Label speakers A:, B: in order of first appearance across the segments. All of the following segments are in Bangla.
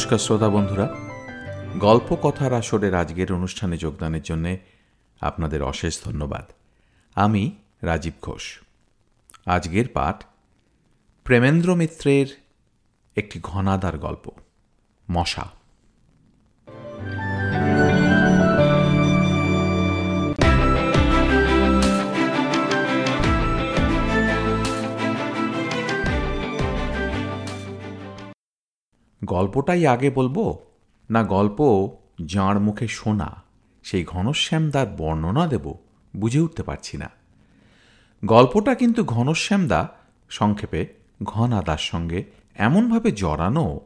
A: নমস্কার শ্রোতা বন্ধুরা। গল্প কথার আসরের আজকের অনুষ্ঠানে যোগদানের জন্য আপনাদের অশেষ ধন্যবাদ। আমি রাজীব ঘোষ। আজকের পাঠ প্রেমেন্দ্র মিত্রের একটি ঘনাদার গল্প, মশা। গল্পটাই আগে বলব? না গল্প যাঁর মুখে শোনা সেই ঘনশ্যাম ঘনশ্যামদার বর্ণনা দেব বুঝে উঠতে পারছি না। গল্পটা কিন্তু ঘনশ্যাম দা সংক্ষেপে ঘনাদার সঙ্গে এমনভাবে জড়ানো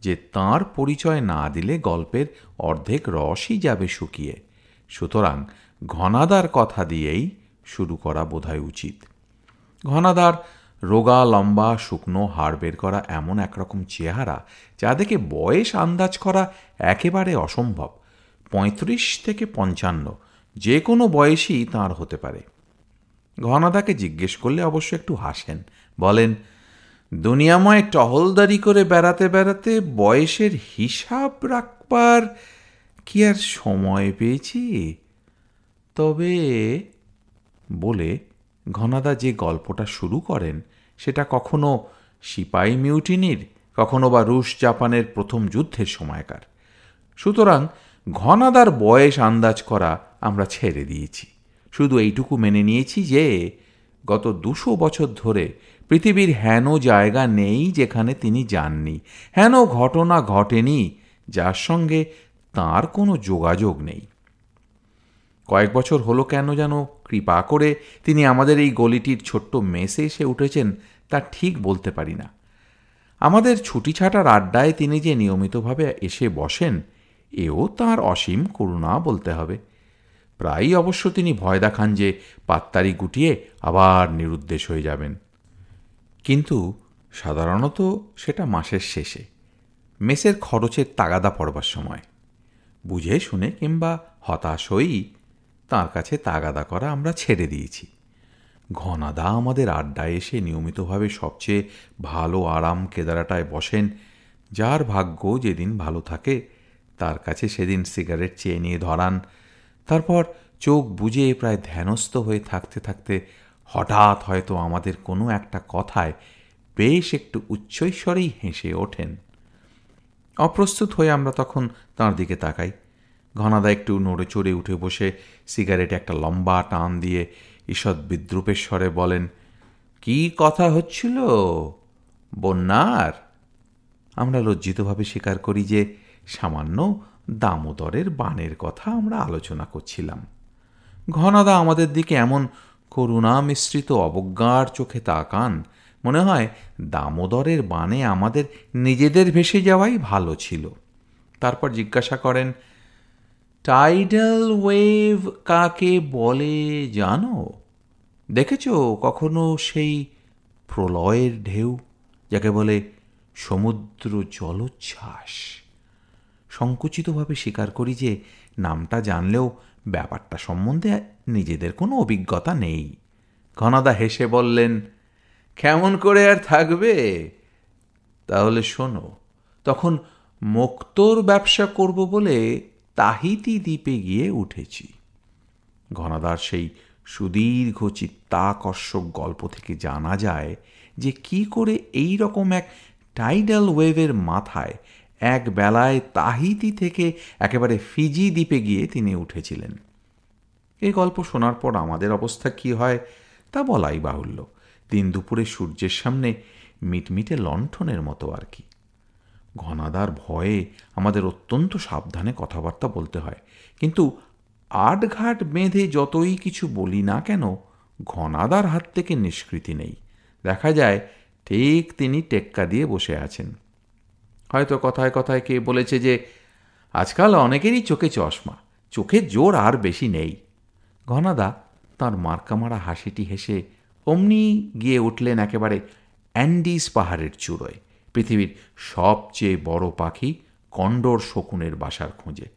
A: যে তার পরিচয় না দিলে গল্পের অর্ধেক রসই যাবে শুকিয়ে। সুতরাং ঘনাদার কথা দিয়েই শুরু করা বোধহয় উচিত। ঘনাদার রোগা, লম্বা, শুকনো, হাড় বের করা এমন একরকম চেহারা যা দেখে বয়স আন্দাজ করা একেবারে অসম্ভব। পঁয়ত্রিশ থেকে পঞ্চান্ন, যে কোনো বয়সই তাঁর হতে পারে। ঘনাদাকে জিজ্ঞেস করলে অবশ্য একটু হাসেন, বলেন, দুনিয়াময় টহলদারি করে বেড়াতে বেড়াতে বয়সের হিসাব রাখবার কি আর সময় পেয়েছি? তবে বলে ঘনাদা যে গল্পটা শুরু করেন সেটা কখনো সিপাই মিউটিনির, কখনো বা রুশ জাপানের প্রথম যুদ্ধের সময়কার। সুতরাং ঘনাদার বয়স আন্দাজ করা আমরা ছেড়ে দিয়েছি। শুধু এইটুকু মেনে নিয়েছি যে, গত দুশো বছর ধরে পৃথিবীর হেন জায়গা নেই যেখানে তিনি যাননি। হেন ঘটনা ঘটেনি যার সঙ্গে তার কোনো যোগাযোগ নেই। কয়েক বছর হলো কেন যেন কৃপা করে তিনি আমাদের এই গলিটির ছোট্ট মেসে এসে উঠেছেন, তা ঠিক বলতে পারি না। আমাদের ছুটি ছাটার আড্ডায় তিনি যে নিয়মিতভাবে এসে বসেন, এও তার অসীম করুণা বলতে হবে। প্রায়ই অবশ্য তিনি ভয় দেখান যে পাত্তারি গুটিয়ে আবার নিরুদ্দেশ হয়ে যাবেন। কিন্তু সাধারণত সেটা মাসের শেষে, মেসের খরচের তাগাদা পড়বার সময়। বুঝে শুনে কিংবা হতাশ হয়েই তাঁর কাছে তাগাদা করা আমরা ছেড়ে দিয়েছি। ঘনাদা আমাদের আড্ডায় এসে নিয়মিতভাবে সবচেয়ে ভালো আরাম কেদারাটায় বসেন, যার ভাগ্য যেদিন ভালো থাকে, তার কাছে সেদিন সিগারেট চেয়ে নিয়ে ধরান। তারপর চোখ বুঝে প্রায় ধ্যানস্থ হয়ে থাকতে থাকতে হঠাৎ হয়তো আমাদের কোনো একটা কথায় বেশ একটু উচ্চৈস্বরেই হেসে ওঠেন। অপ্রস্তুত হয়ে আমরা তখন তাঁর দিকে তাকাই। ঘনাদা একটু নড়ে চড়ে উঠে বসে সিগারেট একটা লম্বা টান দিয়ে ঈষৎ বিদ্রুপের স্বরে বলেন, কি কথা হচ্ছিল, বন্যার? আমরা লজ্জিতভাবে স্বীকার করি যে সামান্য দামোদরের বানের কথা আমরা আলোচনা করছিলাম। ঘনাদা আমাদের দিকে এমন করুণা মিশ্রিত অবজ্ঞার চোখে তাকান, মনে হয় দামোদরের বানে আমাদের নিজেদের ভেসে যাওয়াই ভালো ছিল। তারপর জিজ্ঞাসা করেন টাইডাল ওয়েভ কাকে বলে জানো? দেখেছ কখনো সেই প্রলয়ের ঢেউ যাকে বলে সমুদ্র জলোচ্ছ্বাস? সংকুচিতভাবে স্বীকার করি যে নামটা জানলেও ব্যাপারটা সম্বন্ধে নিজেদের কোনো অভিজ্ঞতা নেই। ঘনাদা হেসে বললেন, কেমন করে আর থাকবে? তাহলে শোনো, তখন মুক্তোর ব্যবসা করব বলে তাহিতি দ্বীপে গিয়ে উঠেছি। ঘনাদার সেই সুদীর্ঘ চিত্তাকর্ষক গল্প থেকে জানা যায় যে কি করে এই রকম এক টাইডাল ওয়েভের মাথায় এক বেলায় তাহিতি থেকে একেবারে ফিজি দ্বীপে গিয়ে তিনি উঠেছিলেন। এই গল্প শোনার পর আমাদের অবস্থা কি হয় তা বলাই বাহুল্য। দিন দুপুরে সূর্যের সামনে মিটমিটে লণ্ঠনের মতো আর কি। ঘনাদার ভয়ে আমাদের অত্যন্ত সাবধানে কথাবার্তা বলতে হয়। কিন্তু আটঘাট বেঁধে যতই কিছু বলি না কেন, ঘনাদার হাত থেকে নিষ্কৃতি নেই। দেখা যায়, ঠিক তিনি টেক্কা দিয়ে বসে আছেন। হয়তো কথায় কথায় কে বলেছে যে, আজকাল অনেকেরই চোখে চশমা, চোখে জোর আর বেশি নেই। ঘনাদা তাঁর মার্কামারা হাসিটি হেসে অমনি গিয়ে উঠলেন একেবারে অ্যান্ডিস পাহাড়ের চূড়োয়। পৃথিবীর সবচেয়ে বড় পাখি কন্ডর শকুনের বাসার খোঁজে।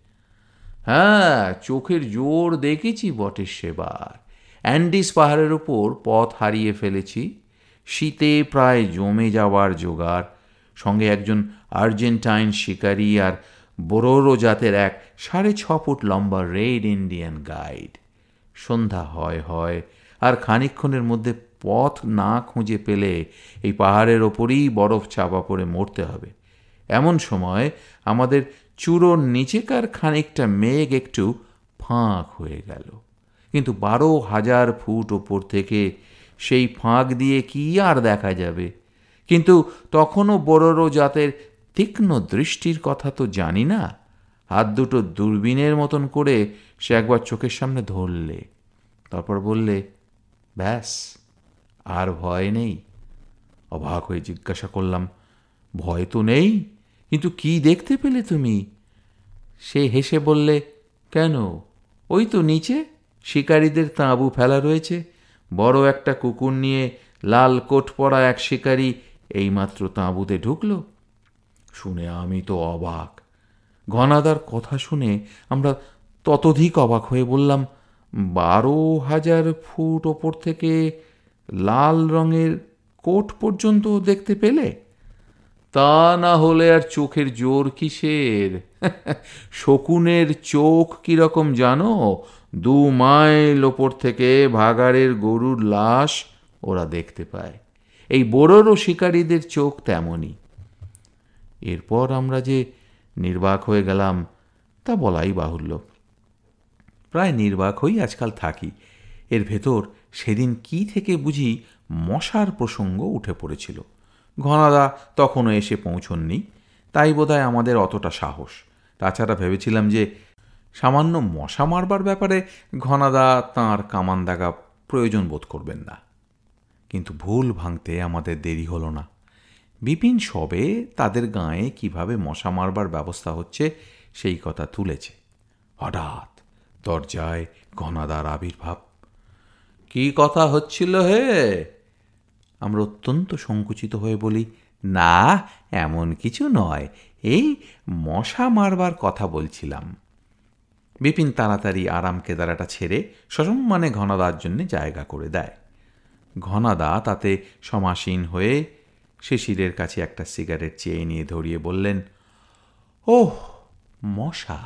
A: হ্যাঁ চোখের জোর দেখেছি বটে সেবার। অ্যান্ডিস পাহাড়ের ওপর পথ হারিয়ে ফেলেছি। শীতে প্রায় জমে যাওয়ার জোগাড়। সঙ্গে একজন আর্জেন্টাইন শিকারী আর বোরোরো জাতের এক সাড়ে ছ ফুট লম্বা রেড ইন্ডিয়ান গাইড। সন্ধ্যা হয় হয় আর খানিক্ষণের মধ্যে পথ না খুঁজে পেলে এই পাহাড়ের ওপরেই বরফ চাপা পড়ে মরতে হবে। এমন সময় আমাদের চূড়োর নিচেকার খানিকটা মেঘ একটু ফাঁক হয়ে গেল। কিন্তু বারো হাজার ফুট ওপর থেকে সেই ফাঁক দিয়ে কি আর দেখা যাবে? কিন্তু তখনও বড়রো জাতের তীক্ষ্ণ দৃষ্টির কথা তো জানি না। হাত দুটো দূরবীনের মতন করে সে একবার চোখের সামনে ধরলে, তারপর বললে, ব্যাস। আর ভয় নেই। অবাক হয়ে জিজ্ঞাসা করলাম, ভয় তো নেই, কিন্তু কি দেখতে পেলে তুমি? সে হেসে বললে, কেন? ওই তো নিচে শিকারীদের তাঁবু ফেলা রয়েছে। বড় একটা কুকুর নিয়ে লাল কোট পরা এক শিকারী এইমাত্র তাঁবুতে ঢুকল। শুনে আমি তো অবাক। ঘনাদার কথা শুনে আমরা ততোধিক অবাক হয়ে বললাম, বারো হাজার ফুট ওপর থেকে লাল রঙের কোট পর্যন্ত দেখতে পেলে? তা না হলে আর চোখের জোর কিসের? শকুনের চোখ কীরকম জানো? দু মাইল ওপর থেকে ভাগাড়ের গরুর লাশ ওরা দেখতে পায়। এই বড়োরও শিকারীদের চোখ তেমনই। এরপর আমরা যে নির্বাক হয়ে গেলাম, তা বলাই বাহুল্য। প্রায় নির্বাক হয়েই আজকাল থাকি। এর ভেতর সেদিন কি থেকে বুঝি মশার প্রসঙ্গ উঠে পড়েছিল। ঘনাদা তখনও এসে পৌঁছননি, তাই বোধহয় আমাদের অতটা সাহস। তাছাড়া ভেবেছিলাম যে সামান্য মশা মারবার ব্যাপারে ঘনাদা তাঁর কামান দাগা প্রয়োজন বোধ করবেন না। কিন্তু ভুল ভাঙতে আমাদের দেরি হলো না। বিপিন সবে তাদের গায়ে কীভাবে মশা মারবার ব্যবস্থা হচ্ছে সেই কথা তুলেছে। হঠাৎ দরজায় ঘনাদার আবির্ভাব কি কথা হচ্ছিল হে? আমরা অত্যন্ত সংকুচিত হয়ে বলি, না, এমন কিছু নয়। এই মশা মারবার কথা বলছিলাম। বিপিন তাড়াতাড়ি আরাম কেদারাটা ছেড়ে সসম্মানে ঘনাদার জন্য জায়গা করে দেয়। ঘনাদা তাতে সমাসীন হয়ে শিশিরের কাছে একটা সিগারেট চেয়ে নিয়ে ধরিয়ে বললেন, ওহ, মশা,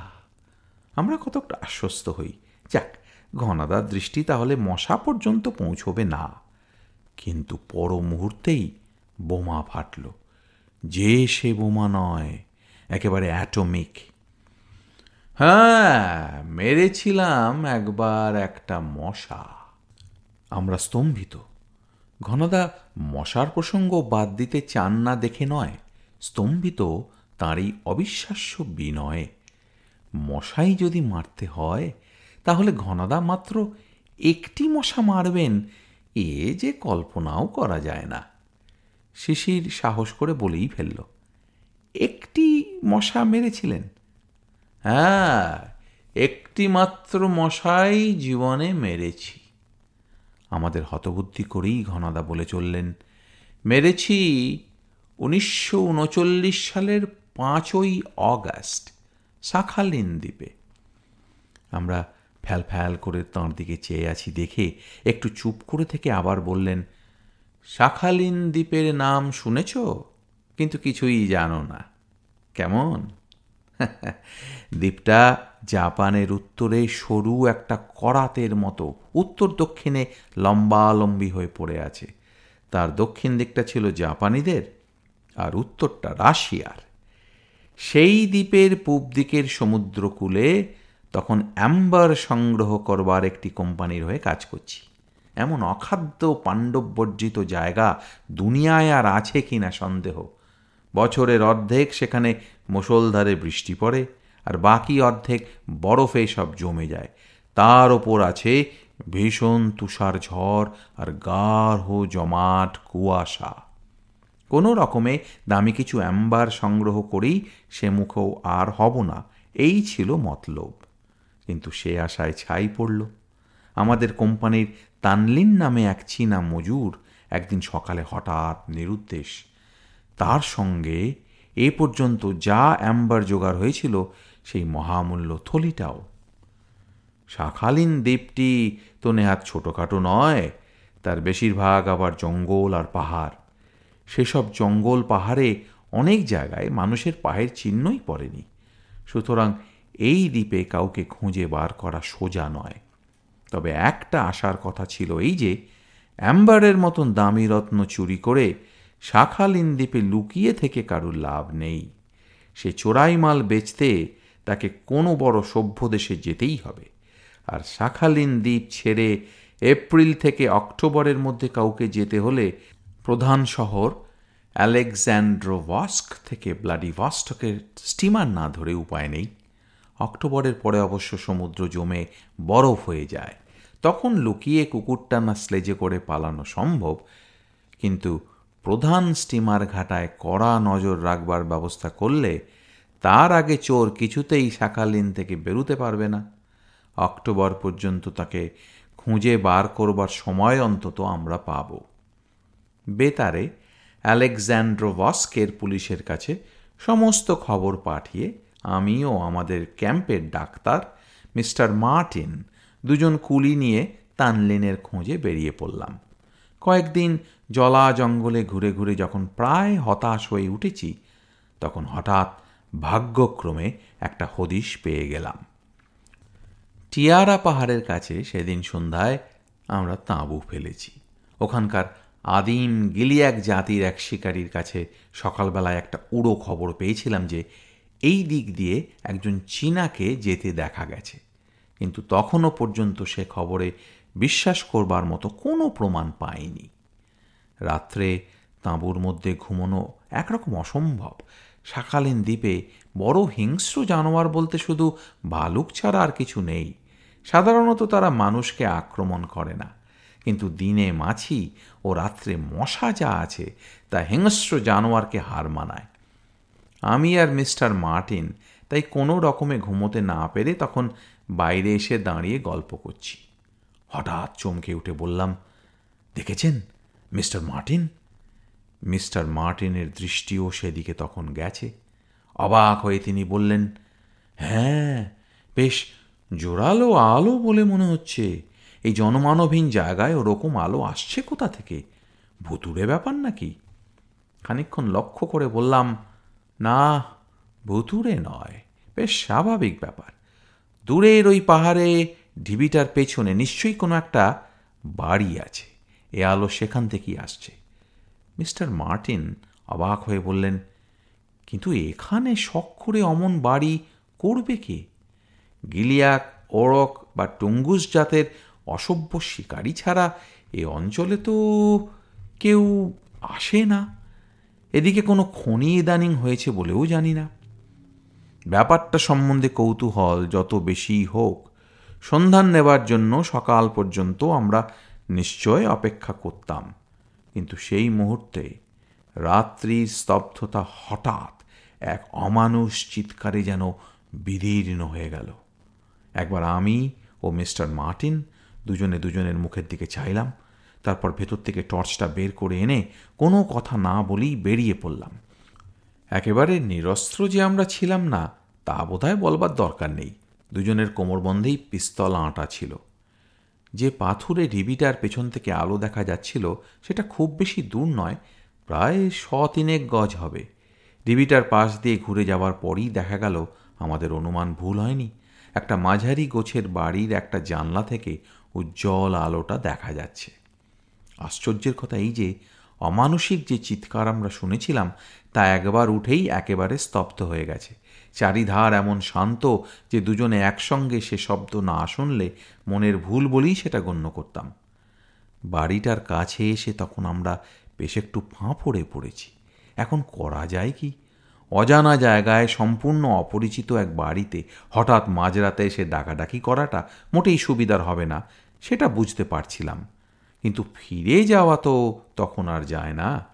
A: আমরা কতটা আশ্বস্ত হই। যাক ঘনাদার দৃষ্টি তাহলে মশা পর্যন্ত পৌঁছবে না। কিন্তু পর মুহূর্তেই বোমা ফাটল। যে সে বোমা নয়, একেবারে অ্যাটমিক। হ্যাঁ মেরেছিলাম একবার একটা মশা। আমরা স্তম্ভিত। ঘনদা মশার প্রসঙ্গ বাদ দিতে চান না দেখে নয়, স্তম্ভিত তাঁর এই অবিশ্বাস্য বিনয়ে। মশাই যদি মারতে হয় তাহলে ঘনদা মাত্র একটি মশা মারবেন, এ যে কল্পনাও করা যায় না। শিশির সাহস করে বলেই ফেলল, একটি মশা মেরেছিলেন? হ্যাঁ একটি মাত্র মশাই জীবনে মেরেছি। আমাদের হতবুদ্ধি করেই ঘনাদা বলে চললেন, মেরেছি উনিশশো উনচল্লিশ সালের পাঁচই অগাস্ট, শাখালিন দ্বীপে। আমরা ফ্যাল ফ্যাল করে তাঁর দিকে চেয়ে আছি দেখে একটু চুপ করে থেকে আবার বললেন, শাখালিন দ্বীপের নাম শুনেছ? কিন্তু কিছুই জানো না। কেমন? দ্বীপটা জাপানের উত্তরে সরু একটা করাতের মতো, উত্তর দক্ষিণে লম্বালম্বি হয়ে পড়ে আছে। তার দক্ষিণ দিকটা ছিল জাপানিদের আর উত্তরটা রাশিয়ার। সেই দ্বীপের পূব দিকের সমুদ্রকূলে তখন অ্যাম্বার সংগ্রহ করবার একটি কোম্পানির হয়ে কাজ করছি। এমন অখাদ্য পাণ্ডববর্জিত জায়গা দুনিয়ায় আর আছে কি না সন্দেহ। বছরের অর্ধেক সেখানে মুসলধারে বৃষ্টি পড়ে আর বাকি অর্ধেক বরফে সব জমে যায়। তার ওপর আছে ভীষণ তুষার ঝড় আর গাঢ় জমাট কুয়াশা। কোনো রকমে দামি কিছু অ্যাম্বার সংগ্রহ করেই সে মুখেও আর হব না। এই ছিল মতলব। কিন্তু সে আশায় ছাই পড়ল। আমাদের কোম্পানির তানলিন নামে এক চীনা মজুর একদিন সকালে হঠাৎ নিরুদ্দেশ, তার সঙ্গে এ পর্যন্ত যা অ্যাম্বার জোগাড় হয়েছিল সেই মহামূল্য থলিটাও। শাখালিন দ্বীপটি তো নেহাত ছোটোখাটো নয়, তার বেশিরভাগ আবার জঙ্গল আর পাহাড়। সেসব জঙ্গল পাহাড়ে অনেক জায়গায় মানুষের পায়ের চিহ্নই পড়েনি। সুতরাং এই দ্বীপে কাউকে খুঁজে বার করা সোজা নয়। তবে একটা আশার কথা ছিল এই যে, অ্যাম্বারের মতন দামি রত্ন চুরি করে শাখালিন দ্বীপে লুকিয়ে থেকে কারুর লাভ নেই। সে চোরাই মাল বেচতে তাকে কোনো বড় সভ্য দেশে যেতেই হবে। আর শাখালিন দ্বীপ ছেড়ে এপ্রিল থেকে অক্টোবরের মধ্যে কাউকে যেতে হলে প্রধান শহর অ্যালেকজ্যান্ড্রোভাস্ক থেকে ভস্টকের স্টিমার না ধরে উপায় নেই। অক্টোবরের পরে অবশ্য সমুদ্র জমে বরফ হয়ে যায়। তখন লুকিয়ে কুকুরটানা স্লেজে করে পালানো সম্ভব, কিন্তু প্রধান স্টিমার ঘাটায় কড়া নজর রাখবার ব্যবস্থা করলে তার আগে চোর কিছুতেই শাখালিন থেকে বেরুতে পারবে না। অক্টোবর পর্যন্ত তাকে খুঁজে বার করবার সময় অন্তত আমরা পাব। বেতারে অ্যালেকজ্যান্ড্রোভস্কের পুলিশের কাছে সমস্ত খবর পাঠিয়ে আমি ও আমাদের ক্যাম্পের ডাক্তার, মিস্টার মার্টিন, দুজন কুলি নিয়ে তানলিনের খোঁজে বেরিয়ে পড়লাম। কয়েকদিন জলা জঙ্গলে ঘুরে ঘুরে যখন প্রায় হতাশ হয়ে উঠেছি, তখন হঠাৎ ভাগ্যক্রমে একটা হদিশ পেয়ে গেলাম। টিয়ারা পাহাড়ের কাছে সেদিন সন্ধ্যায় আমরা তাঁবু ফেলেছি। ওখানকার আদিম গিলিয়াক জাতির এক শিকারীর কাছে সকালবেলায় একটা উড়ো খবর পেয়েছিলাম যে এই দিক দিয়ে একজন চীনাকে যেতে দেখা গেছে। কিন্তু তখনও পর্যন্ত সে খবরে বিশ্বাস করবার মতো কোনো প্রমাণ পায়নি। রাত্রে তাঁবুর মধ্যে ঘুমনো একরকম অসম্ভব। শাকালীন দ্বীপে বড় হিংস্র জানোয়ার বলতে শুধু ভালুক ছাড়া আর কিছু নেই। সাধারণত তারা মানুষকে আক্রমণ করে না। কিন্তু দিনে মাছি ও রাত্রে মশা যা আছে তা হিংস্র জানোয়ারকে হার মানায়। আমি আর মিস্টার মার্টিন তাই কোনো রকমে ঘুমোতে না পেরে তখন বাইরে এসে দাঁড়িয়ে গল্প করছি। হঠাৎ চমকে উঠে বললাম, দেখেছেন মিস্টার মার্টিন? মিস্টার মার্টিনের দৃষ্টিও সেদিকে তখন গেছে। অবাক হয়ে তিনি বললেন হ্যাঁ বেশ জোরালো আলো বলে মনে হচ্ছে। এই জনমানবহীন জায়গায় ওরকম আলো আসছে কোথা থেকে? ভুতুরে ব্যাপার নাকি? খানিক্ষণ লক্ষ্য করে বললাম না ভুতুরে নয়, বেশ স্বাভাবিক ব্যাপার। দূরের ওই পাহাড়ে, ঢিবিটার পেছনে নিশ্চয়ই কোনো একটা বাড়ি আছে। এ আলো সেখান থেকেই আসছে। মিস্টার মার্টিন অবাক হয়ে বললেন, কিন্তু এখানে শখ করে অমন বাড়ি করবে কে? গিলিয়াক, ওরক বা টুঙ্গুস জাতের অসভ্য শিকারী ছাড়া এ অঞ্চলে তো কেউ আসে না। এদিকে কোনো খনি ইদানিং হয়েছে বলেও জানি না। ব্যাপারটা সম্বন্ধে কৌতূহল যত বেশি হোক, সন্ধান নেবার জন্য সকাল পর্যন্ত আমরা নিশ্চয় অপেক্ষা করতাম। কিন্তু সেই মুহূর্তে রাত্রির স্তব্ধতা হঠাৎ এক অমানুষ চিৎকারে যেন বিদীর্ণ হয়ে গেল। একবার আমি ও মিস্টার মার্টিন দুজনে দুজনের মুখের দিকে চাইলাম। তারপর ভেতর থেকে টর্চটা বের করে এনে কোনো কথা না বলেই বেরিয়ে পড়লাম। একেবারে নিরস্ত্র যে আমরা ছিলাম না, তা বোধহয় বলবার দরকার নেই। দুজনের কোমরবন্ধেই পিস্তল আঁটা ছিল। যে পাথুরে ঢিবিটার পেছন থেকে আলো দেখা যাচ্ছিল, সেটা খুব বেশি দূর নয়, প্রায় শ তিনেক গজ হবে। ঢিবিটার পাশ দিয়ে ঘুরে যাওয়ার পরই দেখা গেল, আমাদের অনুমান ভুল হয়নি। একটা মাঝারি গোছের বাড়ির একটা জানলা থেকে উজ্জ্বল আলোটা দেখা যাচ্ছে। আশ্চর্যের কথা এই যে, অমানসিক যে চিৎকার আমরা শুনেছিলাম, তা একবার উঠেই একেবারে স্তব্ধ হয়ে গেছে। চারিধার এমন শান্ত যে দুজনে একসঙ্গে সে শব্দ না শুনলে মনের ভুল বলেই সেটা গণ্য করতাম। বাড়িটার কাছে এসে তখন আমরা বেশ একটু ফাঁপড়ে পড়েছি। এখন করা যায় কি? অজানা জায়গায় সম্পূর্ণ অপরিচিত এক বাড়িতে হঠাৎ মাঝরাতে এসে ডাকাডাকি করাটা মোটেই সুবিধার হবে না, সেটা বুঝতে পারছিলাম। কিন্তু ফিরে যাওয়া তো তখন আর যায় না।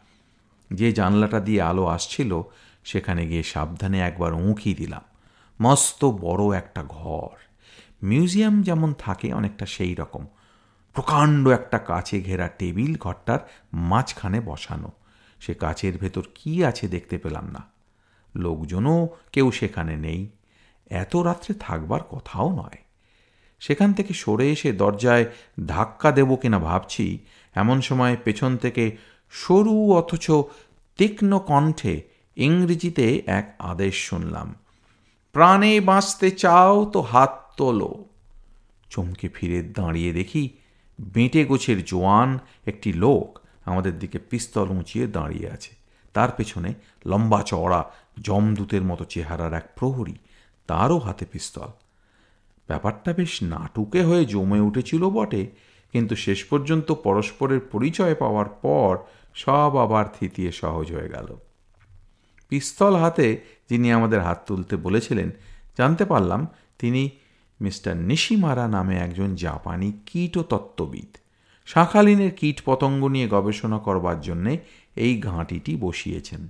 A: যে জানলাটা দিয়ে আলো আসছিল, সেখানে গিয়ে সাবধানে একবার উঁকি দিলাম। মস্ত বড় একটা ঘর। মিউজিয়াম যেমন থাকে, অনেকটা সেই রকম। প্রকাণ্ড একটা কাছে ঘেরা টেবিল ঘরটার মাঝখানে বসানো। সে কাচের ভেতর কি আছে দেখতে পেলাম না। লোকজনও কেউ সেখানে নেই। এত রাত্রে থাকবার কথাও নয়। সেখান থেকে সরে এসে দরজায় ধাক্কা দেব কিনা ভাবছি। এমন সময় পেছন থেকে সরু অথচ তীক্ষ্ণ কণ্ঠে ইংরেজিতে এক আদেশ শুনলাম। প্রাণে বাঁচতে চাও তো হাত তোলো। চমকে ফিরে দাঁড়িয়ে দেখি বেঁটে গোছের জোয়ান একটি লোক আমাদের দিকে পিস্তল উঁচিয়ে দাঁড়িয়ে আছে। তার পেছনে লম্বা চওড়া, জমদূতের মতো চেহারার এক প্রহরী, তারও হাতে পিস্তল। ব্যাপারটা বেশ নাটুকে হয়ে জমে উঠেছিল বটে, কিন্তু শেষ পর্যন্ত পরস্পরের পরিচয় পাওয়ার পর সব আবার থিতিয়ে সহজ হয়ে গেল। পিস্তল হাতে যিনি আমাদের হাত তুলতে বলেছিলেন, জানতে পারলাম তিনি মিস্টার নিশিমারা নামে একজন জাপানি কীটতত্ত্ববিদ। শাখালিনের কীট পতঙ্গ নিয়ে গবেষণা করবার জন্যে এই ঘাঁটিটি বসিয়েছেন।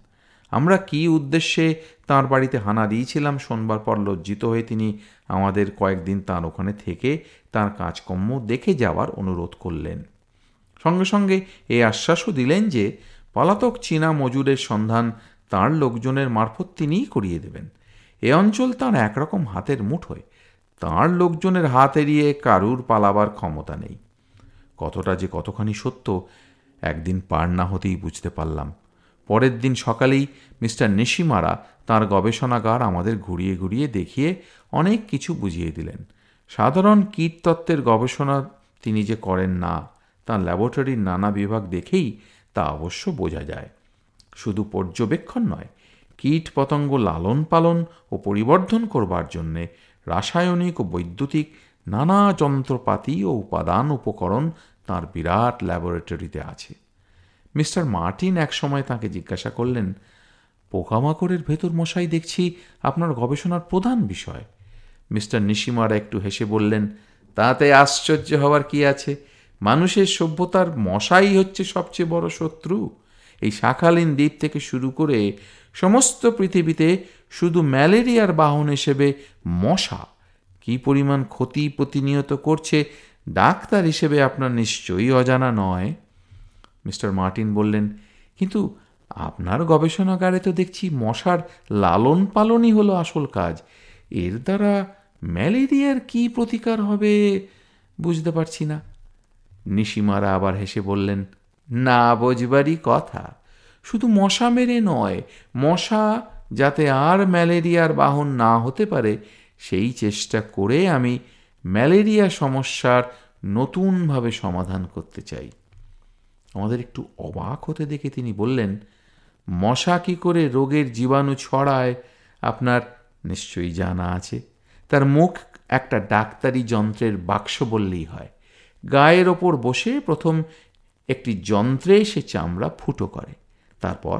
A: আমরা কি উদ্দেশ্যে তার বাড়িতে হানা দিয়েছিলাম? শোনবার পর লজ্জিত হয়ে তিনি আমাদের কয়েকদিন তার ওখানে থেকে তার কাজকর্ম দেখে যাওয়ার অনুরোধ করলেন। সঙ্গে সঙ্গে এই আশ্বাসও দিলেন যে পলাতক চীনা মজুরের সন্ধান তার লোকজনের মারফত তিনিই করিয়ে দেবেন। এ অঞ্চল তার একরকম হাতের মুঠোয় তাঁর লোকজনের হাত এড়িয়ে কারুর পালাবার ক্ষমতা নেই। কতটা যে কতখানি সত্য, একদিন পার না হতেই বুঝতে পারলাম। পরের দিন সকালেই মিস্টার নিশিমারা তার গবেষণাগার আমাদের ঘুরিয়ে ঘুরিয়ে দেখিয়ে অনেক কিছু বুঝিয়ে দিলেন। সাধারণ কীটতত্ত্বের গবেষণা তিনি যে করেন না, তার ল্যাবরেটরির নানা বিভাগ দেখেই তা অবশ্য বোঝা যায়। শুধু পর্যবেক্ষণ নয়, কীট পতঙ্গ লালন পালন ও পরিবর্ধন করবার জন্যে রাসায়নিক ও বৈদ্যুতিক নানা যন্ত্রপাতি ও উপাদান উপকরণ তার বিরাট ল্যাবরেটরিতে আছে। মিস্টার মার্টিন একসময় তাকে জিজ্ঞাসা করলেন, পোকামাকড়ের ভেতর মশাই দেখছি আপনার গবেষণার প্রধান বিষয়। মিস্টার নিশিমারা একটু হেসে বললেন, তাতে আশ্চর্য হওয়ার কি আছে? মানুষের সভ্যতার মশাই হচ্ছে সবচেয়ে বড় শত্রু। এই শাখালীন দ্বীপ থেকে শুরু করে সমস্ত পৃথিবীতে শুধু ম্যালেরিয়ার বাহন হিসেবে মশা কি পরিমাণ ক্ষতি প্রতিনিয়ত করছে, ডাক্তার হিসেবে আপনার নিশ্চয়ই অজানা নয়। মিস্টার মার্টিন বললেন, কিন্তু আপনার গবেষণাগারে তো দেখছি মশার লালন পালনই হলো আসল কাজ। এর দ্বারা ম্যালেরিয়ার কি প্রতিকার হবে বুঝতে পারছি না। নিশিমারা আবার হেসে বললেন, না বোঝবারই কথা। শুধু মশা মেরে নয়, মশা যাতে আর ম্যালেরিয়ার বাহন না হতে পারে, সেই চেষ্টা করে আমি ম্যালেরিয়া সমস্যার নতুনভাবে সমাধান করতে চাই। আমাদের একটু অবাক হতে দেখে তিনি বললেন, মশা কি করে রোগের জীবাণু ছড়ায়? আপনার নিশ্চয়ই জানা আছে। তার মুখ একটা ডাক্তারি যন্ত্রের বাক্স বললেই হয়। গায়ের ওপর বসে প্রথম একটি যন্ত্রে সে চামড়া ফুটো করে। তারপর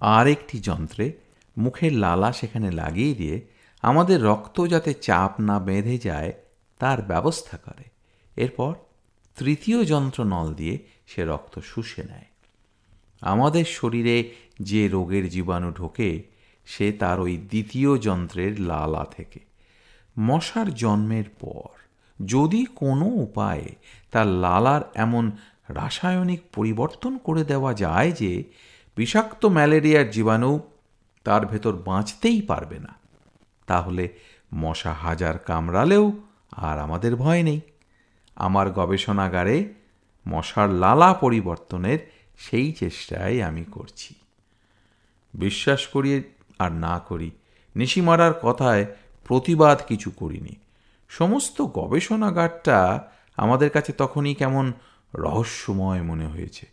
A: আর একটি যন্ত্রে মুখের লালা সেখানে লাগিয়ে দিয়ে আমাদের রক্ত যাতে চাপ না বেঁধে যায়, তার ব্যবস্থা করে। এরপর তৃতীয় যন্ত্র নল দিয়ে সে রক্ত শুষে নেয়। আমাদের শরীরে যে রোগের জীবাণু ঢোকে, সে তার ওই দ্বিতীয় যন্ত্রের লালা থেকে। মশার জন্মের পর যদি কোনো উপায়ে তার লালার এমন রাসায়নিক পরিবর্তন করে দেওয়া যায় যে বিষাক্ত ম্যালেরিয়ার জীবাণু তার ভেতর বাঁচতেই পারবে না, তাহলে মশা হাজার কামড়ালেও আর আমাদের ভয় নেই। আমার গবেষণাগারে মশার লালা পরিবর্তনের সেই চেষ্টাই আমি করছি। বিশ্বাস করি আর না করি নিশিমারার কথায় প্রতিবাদ কিছু করিনি। সমস্ত গবেষণাগারটা আমাদের কাছে তখনই কেমন রহস্যময় মনে হয়েছে।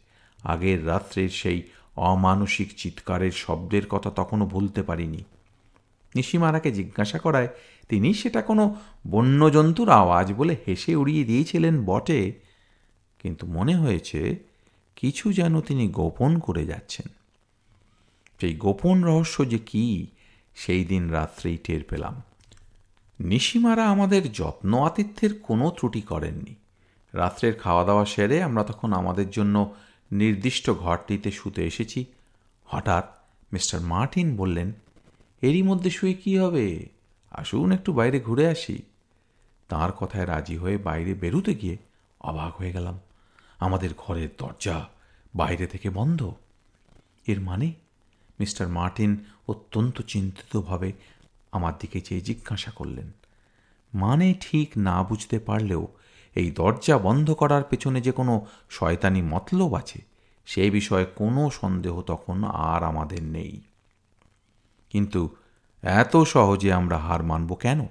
A: আগের রাত্রের সেই অমানসিক চিৎকারের শব্দের কথা তখনও ভুলতে পারিনি। নিশিমারাকে জিজ্ঞাসা করায় তিনি সেটা কোনো বন্যজন্তুর আওয়াজ বলে হেসে উড়িয়ে দিয়েছিলেন বটে। কিন্তু মনে হয়েছে কিছু যেন তিনি গোপন করে যাচ্ছেন। সেই গোপন রহস্য যে কি, সেই দিন রাত্রেই টের পেলাম। নিশিমারা আমাদের যত্ন আতিথ্যের কোনো ত্রুটি করেননি। রাত্রের খাওয়া দাওয়া সেরে আমরা তখন আমাদের জন্য নির্দিষ্ট ঘরটিতে শুতে এসেছি। হঠাৎ মিস্টার মার্টিন বললেন, এরই মধ্যে শুয়ে কি হবে? আসুন একটু বাইরে ঘুরে আসি। তার কথায় রাজি হয়ে বাইরে বেরুতে গিয়ে অবাক হয়ে গেলাম। আমাদের ঘরের দরজা বাইরে থেকে বন্ধ। এর মানে মিস্টার মার্টিন অত্যন্ত চিন্তিতভাবে আমার দিকে চেয়ে জিজ্ঞাসা করলেন। মানে ঠিক না বুঝতে পারলেও এই দরজা বন্ধ করার পেছনে যে কোনো শয়তানি মতলব আছে সেই বিষয়ে কোনো সন্দেহ তখন আর আমাদের নেই। কিন্তু এত সহজে আমরা হার মানব কেন?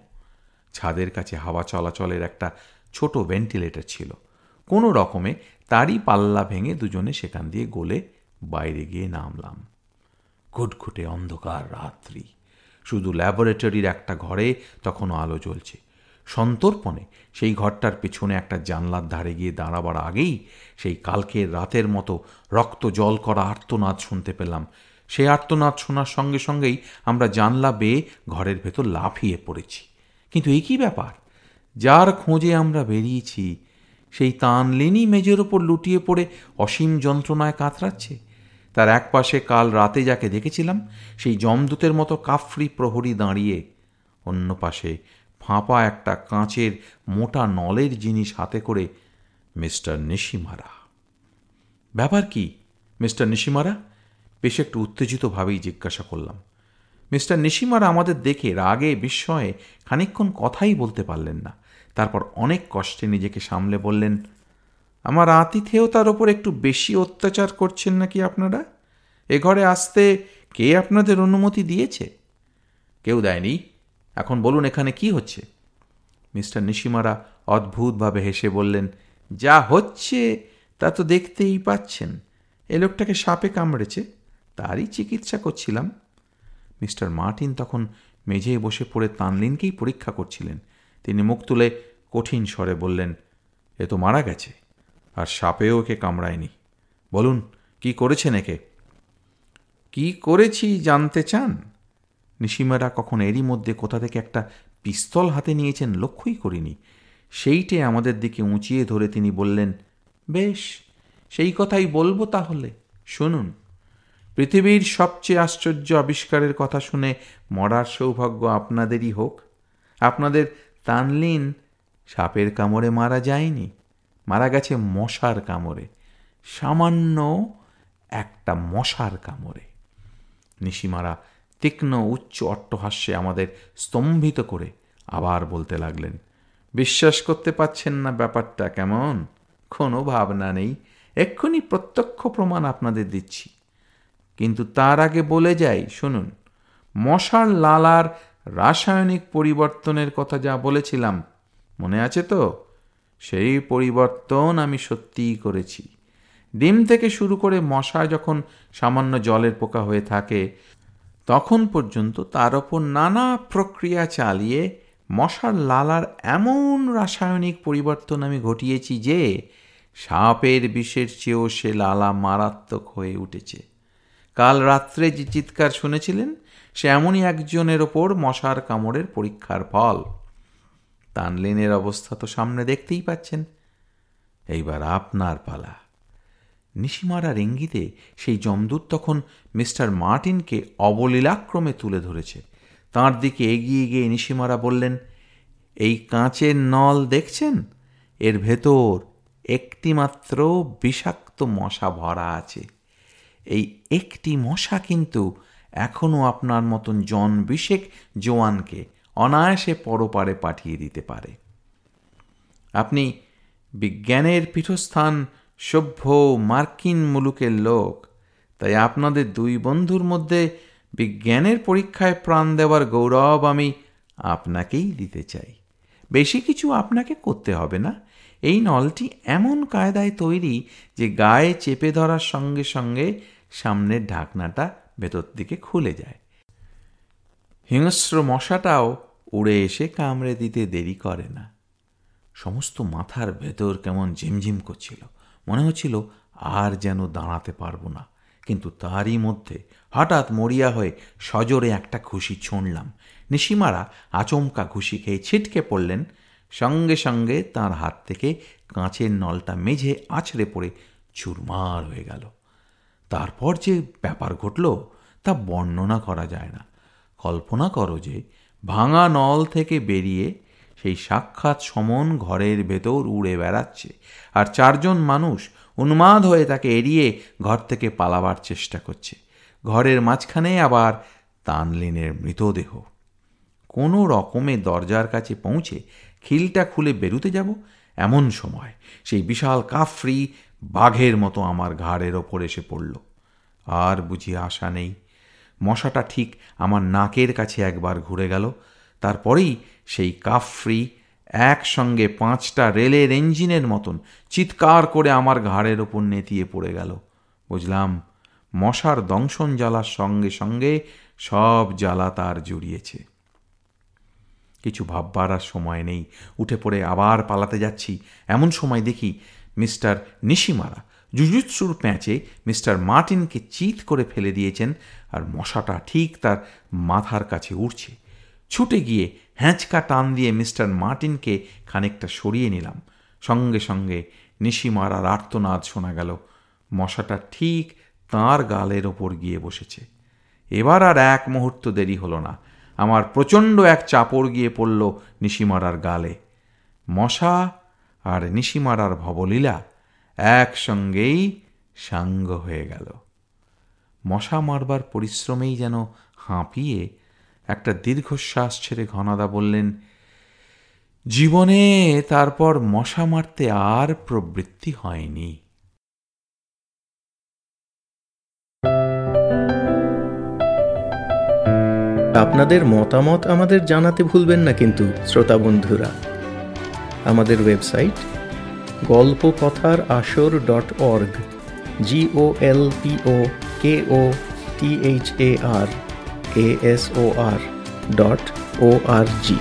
A: ছাদের কাছে হাওয়া চলাচলের একটা ছোট ভেন্টিলেটর ছিল। কোনো রকমে তারই পাল্লা ভেঙে দুজনে সেখান দিয়ে গলে বাইরে গিয়ে নামলাম। ঘুটঘুটে অন্ধকার রাত্রি। শুধু ল্যাবরেটরির একটা ঘরে তখনও আলো জ্বলছে। সন্তর্পণে সেই ঘরটার পেছনে একটা জানলার ধারে গিয়ে দাঁড়াবার আগেই সেই কালকের রাতের মতো রক্ত জল করা আর্তনাদ শুনতে পেলাম। সেই আর্তনাদ শোনার সঙ্গে সঙ্গেই আমরা জানলা বেয়ে ঘরের ভেতর লাফিয়ে পড়েছি। কিন্তু এই কী ব্যাপার? যার খোঁজে আমরা বেরিয়েছি সেই তানলিনই মেজের ওপর লুটিয়ে পড়ে অসীম যন্ত্রণায় কাতরাচ্ছে। তার এক পাশে কাল রাতে যাকে দেখেছিলাম, সেই জমদূতের মতো কাফরি প্রহরী দাঁড়িয়ে, অন্য পাশে ফাঁপা একটা কাঁচের মোটা নলের জিনিস হাতে করে মিস্টার নিশিমারা। ব্যাপার কি, মিস্টার নিশিমারা? বেশ একটু উত্তেজিতভাবেই জিজ্ঞাসা করলাম। মিস্টার নিশিমারা আমাদের দেখে রাগে বিস্ময়ে খানিক্ষণ কথাই বলতে পারলেন না। তারপর অনেক কষ্টে নিজেকে সামলে বললেন, আমার আতিথেয়তার ওপর একটু বেশি অত্যাচার করছেন নাকি আপনারা? এ ঘরে আসতে কে আপনাদের অনুমতি দিয়েছে? কেউ দেয়নি। এখন বলুন এখানে কি হচ্ছে? মিস্টার নিশিমারা অদ্ভুতভাবে হেসে বললেন, যা হচ্ছে তা তো দেখতেই পাচ্ছেন। এ লোকটাকে সাপে কামড়েছে, তারই চিকিৎসা করছিলাম। মিস্টার মার্টিন তখন মেঝেয় বসে পড়ে তানলিনকেই পরীক্ষা করছিলেন। তিনি মুখ তুলে কঠিন স্বরে বললেন, এ তো মারা গেছে, আর সাপেও একে কামড়ায়নি। বলুন, কি করেছেন একে? কি করেছি জানতে চান? নিশিমারা কখন এরই মধ্যে কোথা থেকে একটা পিস্তল হাতে নিয়েছেন লক্ষ্যই করিনি। সেইটে আমাদের দিকে উঁচিয়ে ধরে তিনি বললেন, বেশ, সেই কথাই বলব তাহলে, শুনুন। পৃথিবীর সবচেয়ে আশ্চর্য আবিষ্কারের কথা শুনে মরার সৌভাগ্য আপনাদেরই হোক। আপনাদের তানলিন সাপের কামড়ে মারা যায়নি, মারা গেছে মশার কামড়ে, সামান্য একটা মশার কামড়ে। নিশিমারা তীক্ষ্ণ উচ্চ অট্টহাস্যে আমাদের স্তম্ভিত করে আবার বলতে লাগলেন, বিশ্বাস করতে পাচ্ছেন না ব্যাপারটা কেমন? কোনো ভাবনা নেই, এক্ষুনি প্রত্যক্ষ প্রমাণ আপনাদের দিচ্ছি। কিন্তু তার আগে বলে যাই, শুনুন, মশার লালার রাসায়নিক পরিবর্তনের কথা যা বলেছিলাম, মনে আছে তো? সেই পরিবর্তন আমি সত্যিই করেছি। ডিম থেকে শুরু করে মশা যখন সামান্য জলের পোকা হয়ে থাকে, তখন পর্যন্ত তার ওপর নানা প্রক্রিয়া চালিয়ে মশার লালার এমন রাসায়নিক পরিবর্তন আমি ঘটিয়েছি যে সাপের বিষের চেয়েও সে লালা মারাত্মক হয়ে উঠেছে। কাল রাত্রে যে চিৎকার শুনেছিলেন সে এমনই একজনের ওপর মশার কামড়ের পরীক্ষার ফল। তানলিনের অবস্থা তো সামনে দেখতেই পাচ্ছেন। এইবার আপনার পালা। নিশিমারার ইঙ্গিতে সেই জমদূত তখন মিস্টার মার্টিনকে অবলীলাক্রমে তুলে ধরেছে। তাঁর দিকে এগিয়ে গিয়ে নিশিমারা বললেন, এই কাঁচের নল দেখছেন? এর ভেতর একটিমাত্র বিষাক্ত মশা ভরা আছে। এই একটি মশা কিন্তু এখনও আপনার মতন জন বিশেক জোয়ানকে অনায়াসে পরপারে পাঠিয়ে দিতে পারে। আপনি বিজ্ঞানের পীঠস্থান সভ্য মার্কিন মুলুকের লোক, তাই আপনাদের দুই বন্ধুর মধ্যে বিজ্ঞানের পরীক্ষায় প্রাণ দেওয়ার গৌরব আমি আপনাকেই দিতে চাই। বেশি কিছু আপনাকে করতে হবে না। এই নলটি এমন কায়দায় তৈরি যে গায়ে চেপে ধরার সঙ্গে সঙ্গে সামনের ঢাকনাটা ভেতর দিকে খুলে যায়। হিংস্র মশাটাও উড়ে এসে কামড়ে দিতে দেরি করে না। সমস্ত মাথার ভেতর কেমন ঝিমঝিম করছিল। মনে হচ্ছিল আর যেন দাঁড়াতে পারব না। কিন্তু তারই মধ্যে হঠাৎ মরিয়া হয়ে সজোরে একটা ঘুষি ছুঁড়লাম। নিশিমারা আচমকা ঘুষি খেয়ে ছিটকে পড়লেন। সঙ্গে সঙ্গে তার হাত থেকে কাঁচের নলটা মেঝে আছড়ে পড়ে চুরমার হয়ে গেল। তারপর যে ব্যাপার ঘটল তা বর্ণনা করা যায় না। কল্পনা করো যে ভাঙা নল থেকে বেরিয়ে সেই সাক্ষাৎ সমন ঘরের ভেতর উড়ে বেড়াচ্ছে আর চারজন মানুষ উন্মাদ হয়ে তাকে এড়িয়ে ঘর থেকে পালাবার চেষ্টা করছে। ঘরের মাঝখানে আবার তানলিনের মৃতদেহ। কোনো রকমে দরজার কাছে পৌঁছে খিলটা খুলে বেরুতে যাব এমন সময় সেই বিশাল কাফরি বাঘের মতো আমার ঘাড়ের ওপর এসে পড়ল। আর বুঝি আশা নেই। মশাটা ঠিক আমার নাকের কাছে একবার ঘুরে গেল। তারপরেই সেই কাফ ফ্রি একসঙ্গে পাঁচটা রেলের ইঞ্জিনের মতন চিৎকার করে আমার ঘাড়ের ওপর নেতিয়ে পড়ে গেল। বুঝলাম, মশার দংশন জ্বালার সঙ্গে সঙ্গে সব জ্বালা তার জুড়িয়েছে। কিছু ভাববার আর সময় নেই। উঠে পড়ে আবার পালাতে যাচ্ছি। এমন সময় দেখি মিস্টার নিশিমারা জুজুৎসুর প্যাঁচে মিস্টার মার্টিনকে চিত করে ফেলে দিয়েছেন আর মশাটা ঠিক তার মাথার কাছে উঠছে ছুটে গিয়ে হ্যাঁচকা টান দিয়ে মিস্টার মার্টিনকে খানিকটা সরিয়ে নিলাম। সঙ্গে সঙ্গে নিশিমারার আর্তনাদ শোনা গেল। মশাটা ঠিক তাঁর গালের ওপর গিয়ে বসেছে। এবার আর এক মুহূর্ত দেরি হলো না। আমার প্রচণ্ড এক চাপড় গিয়ে পড়ল নিশিমারার গালে। মশা আর নিশিমারার ভবলীলা একসঙ্গেই সাঙ্গ হয়ে গেল। মশা মারবার পরিশ্রমেই যেন হাঁপিয়ে একটা দীর্ঘশ্বাস ছেড়ে ঘনাদা বললেন, জীবনে তারপর মশা মারতে আর প্রবৃত্তি হয়নি।
B: আপনাদের মতামত আমাদের জানাতে ভুলবেন না কিন্তু, শ্রোতা বন্ধুরা। আমাদের ওয়েবসাইট গল্প কথার আসর dot org G O L P O K O T H A R A S O R dot O R G